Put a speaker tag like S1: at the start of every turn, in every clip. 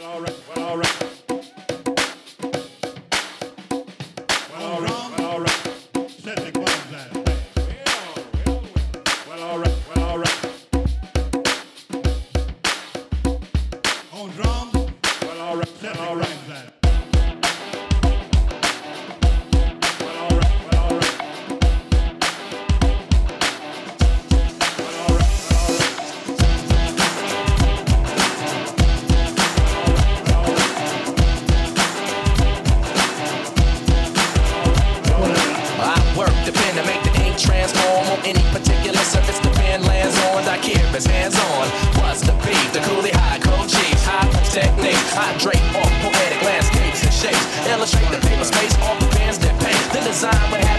S1: well, all right, well, all right.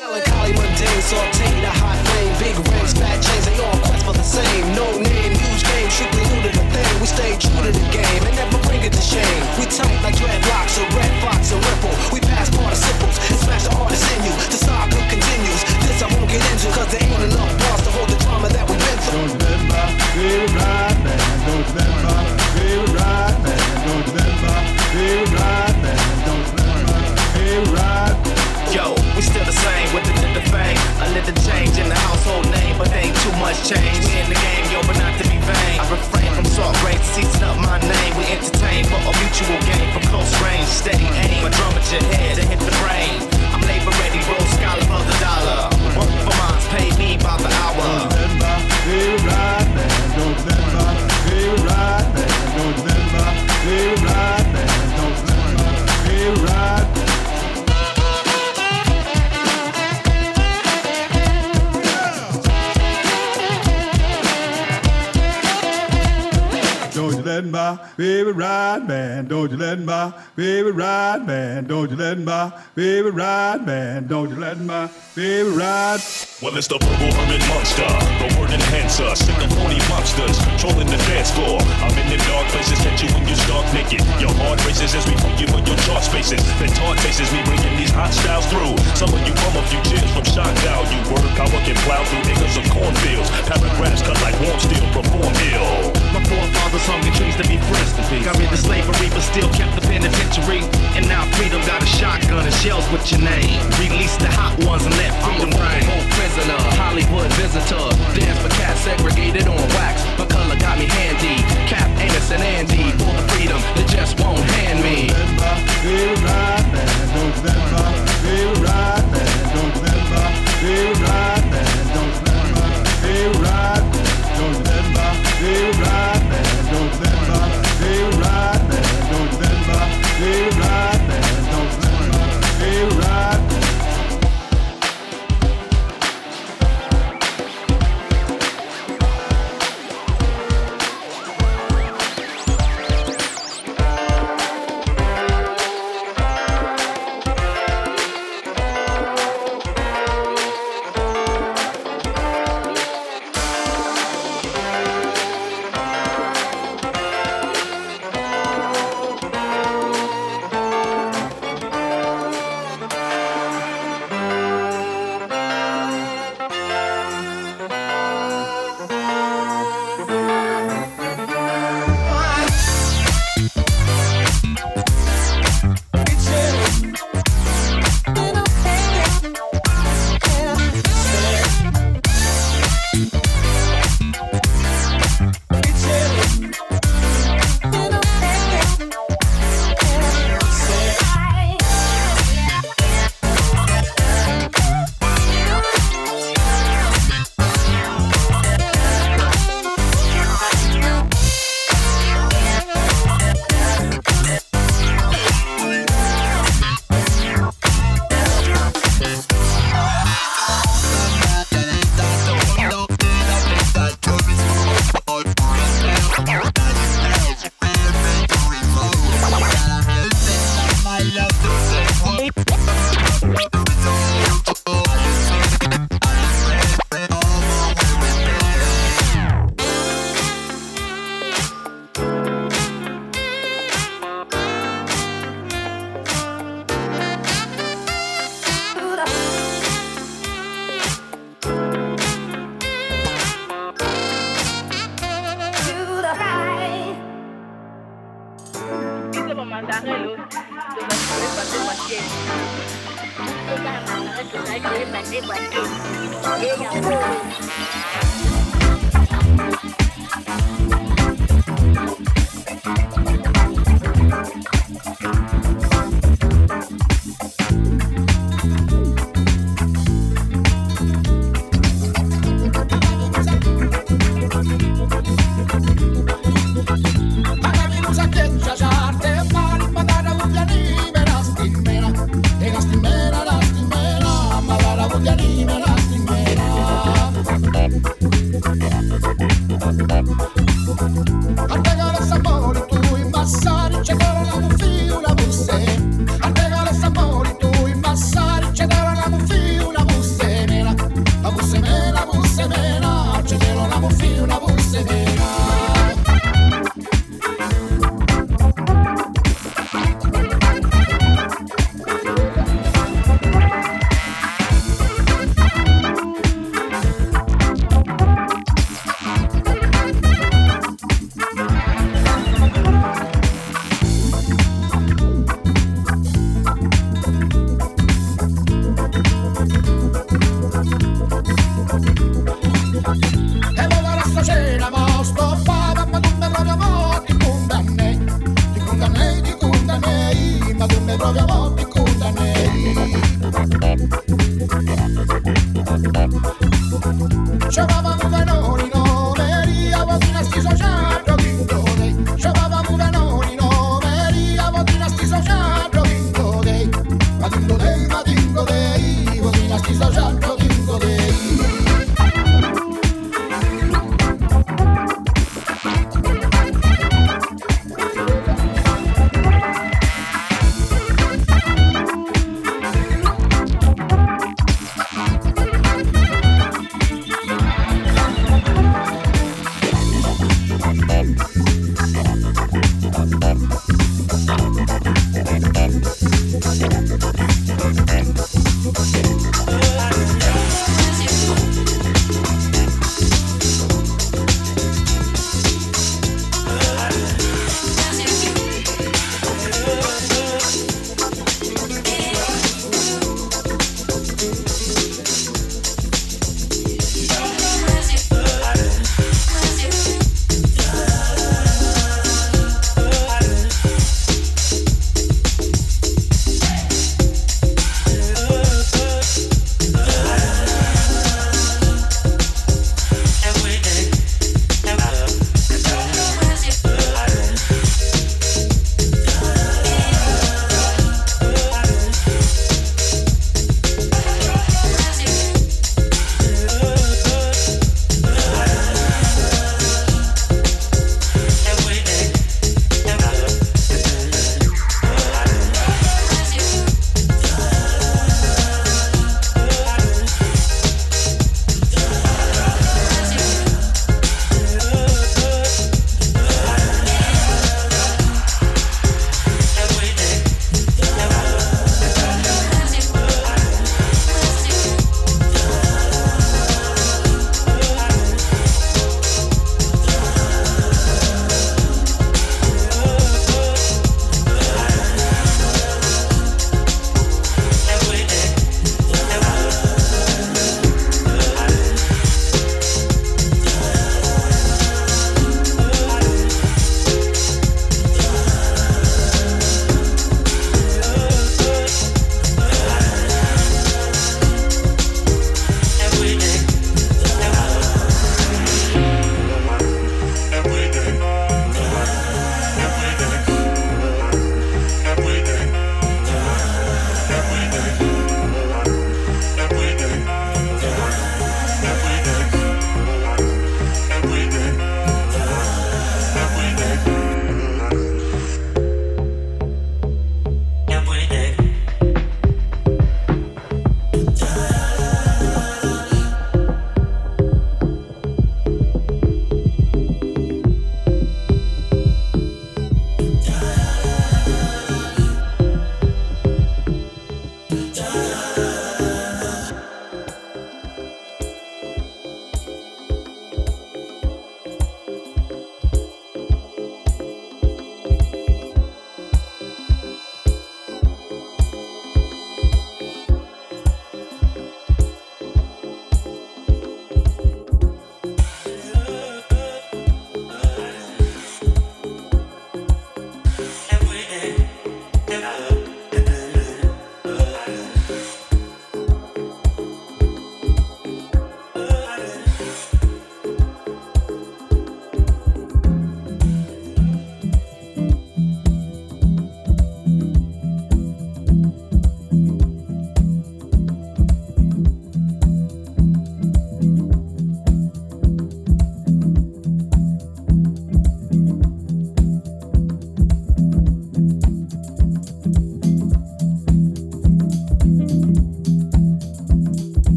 S1: Melancholy, mundane, sauteed, a hot flame, big rings, fat chains, they all quest for the same. No name, huge game, strictly new to the thing. We stay true to the game and never bring it to shame. We tight like dreadlocks, a red fox, a ripple. We pass participles and smash the hardest in you. The saga continues. This I won't get into, cause there ain't enough bars to hold the drama that we've been through. Don't let my baby ride, man. Don't let my baby ride, man. Don't let my baby ride, man.
S2: Yo, we still the same with a little fame. A little change in the household name, but ain't too much change. We in the game, yo, but not to be vain. I refrain from soft grades, season up my name. We entertain for a mutual gain from close range. Steady aim, a drum at your head to hit the brain. I'm labor ready, roll scholar for the dollar. Work for mines, pay me by the hour.
S1: Don't let ride, man. Don't my baby ride, man. Don't you let my baby ride, man. Don't you let my baby ride, man. Don't you let my baby ride.
S3: Well, it's the verbal hermit monster, the word enhancer, sick phony monsters, controlling the dance floor. I'm in them naked. Your heart races as we pump you in your chart spaces. Then taunt faces, we bringing these hot styles through. Some of you come a few cheers from shot down. You work, I power can plow through acres of cornfields. Paragraphs cut like warm steel, perform ill.
S2: My forefathers hung in trees to be friends. Got rid of slavery, but still kept the penitentiary. And now freedom got a shotgun and shells with your name. Release the hot ones and let freedom reign prisoner, Hollywood visitor. Dance for cats segregated on wax, but color got me handy. Cap, Amos, and Andy for the freedom they just won't hand me.
S1: Don't my baby ride, man. Don't let my baby ride, man. Don't let my baby Ella Survival.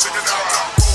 S4: Check it out,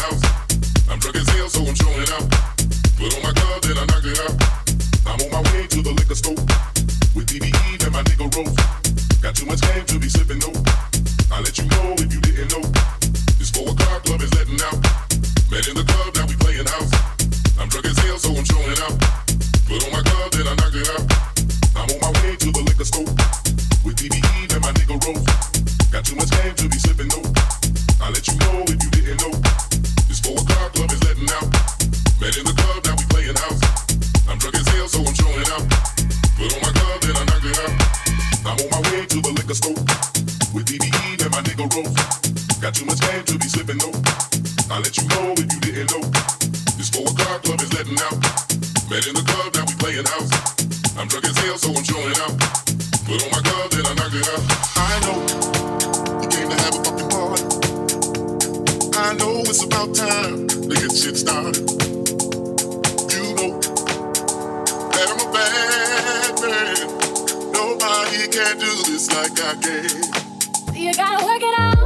S4: I'm drunk as so I'm showin' out. Put on my glove, and I knock it out. I'm on my way to the liquor store with DBE and my nigga Rose. Got too much game to be sipping no. It's about time to get shit started. You know that I'm a bad man. Nobody can do this like I can.
S5: You gotta work it out.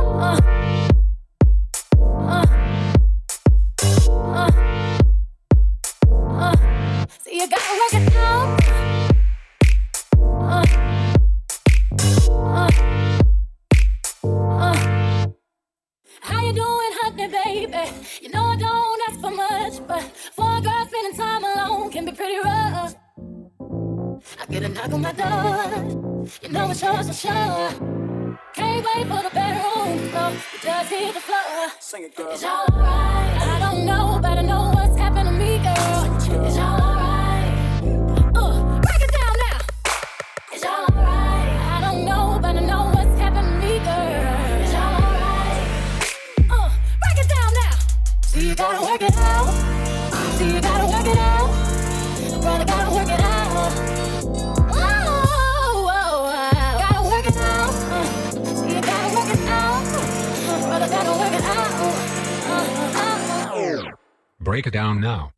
S5: gotta work it out. You gotta work it out. Brother, gotta work it out.
S6: Break it down now.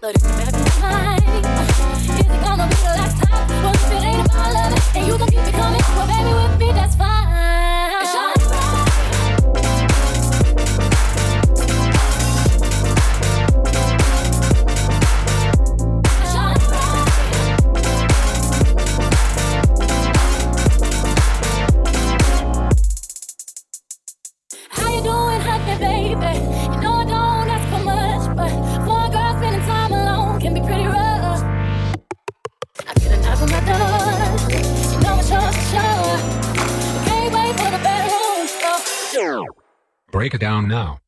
S5: But it's better be mine. Uh, is it gonna be the last time? Well, if it ain't about love, and you gon' keep it coming.
S6: break it down now.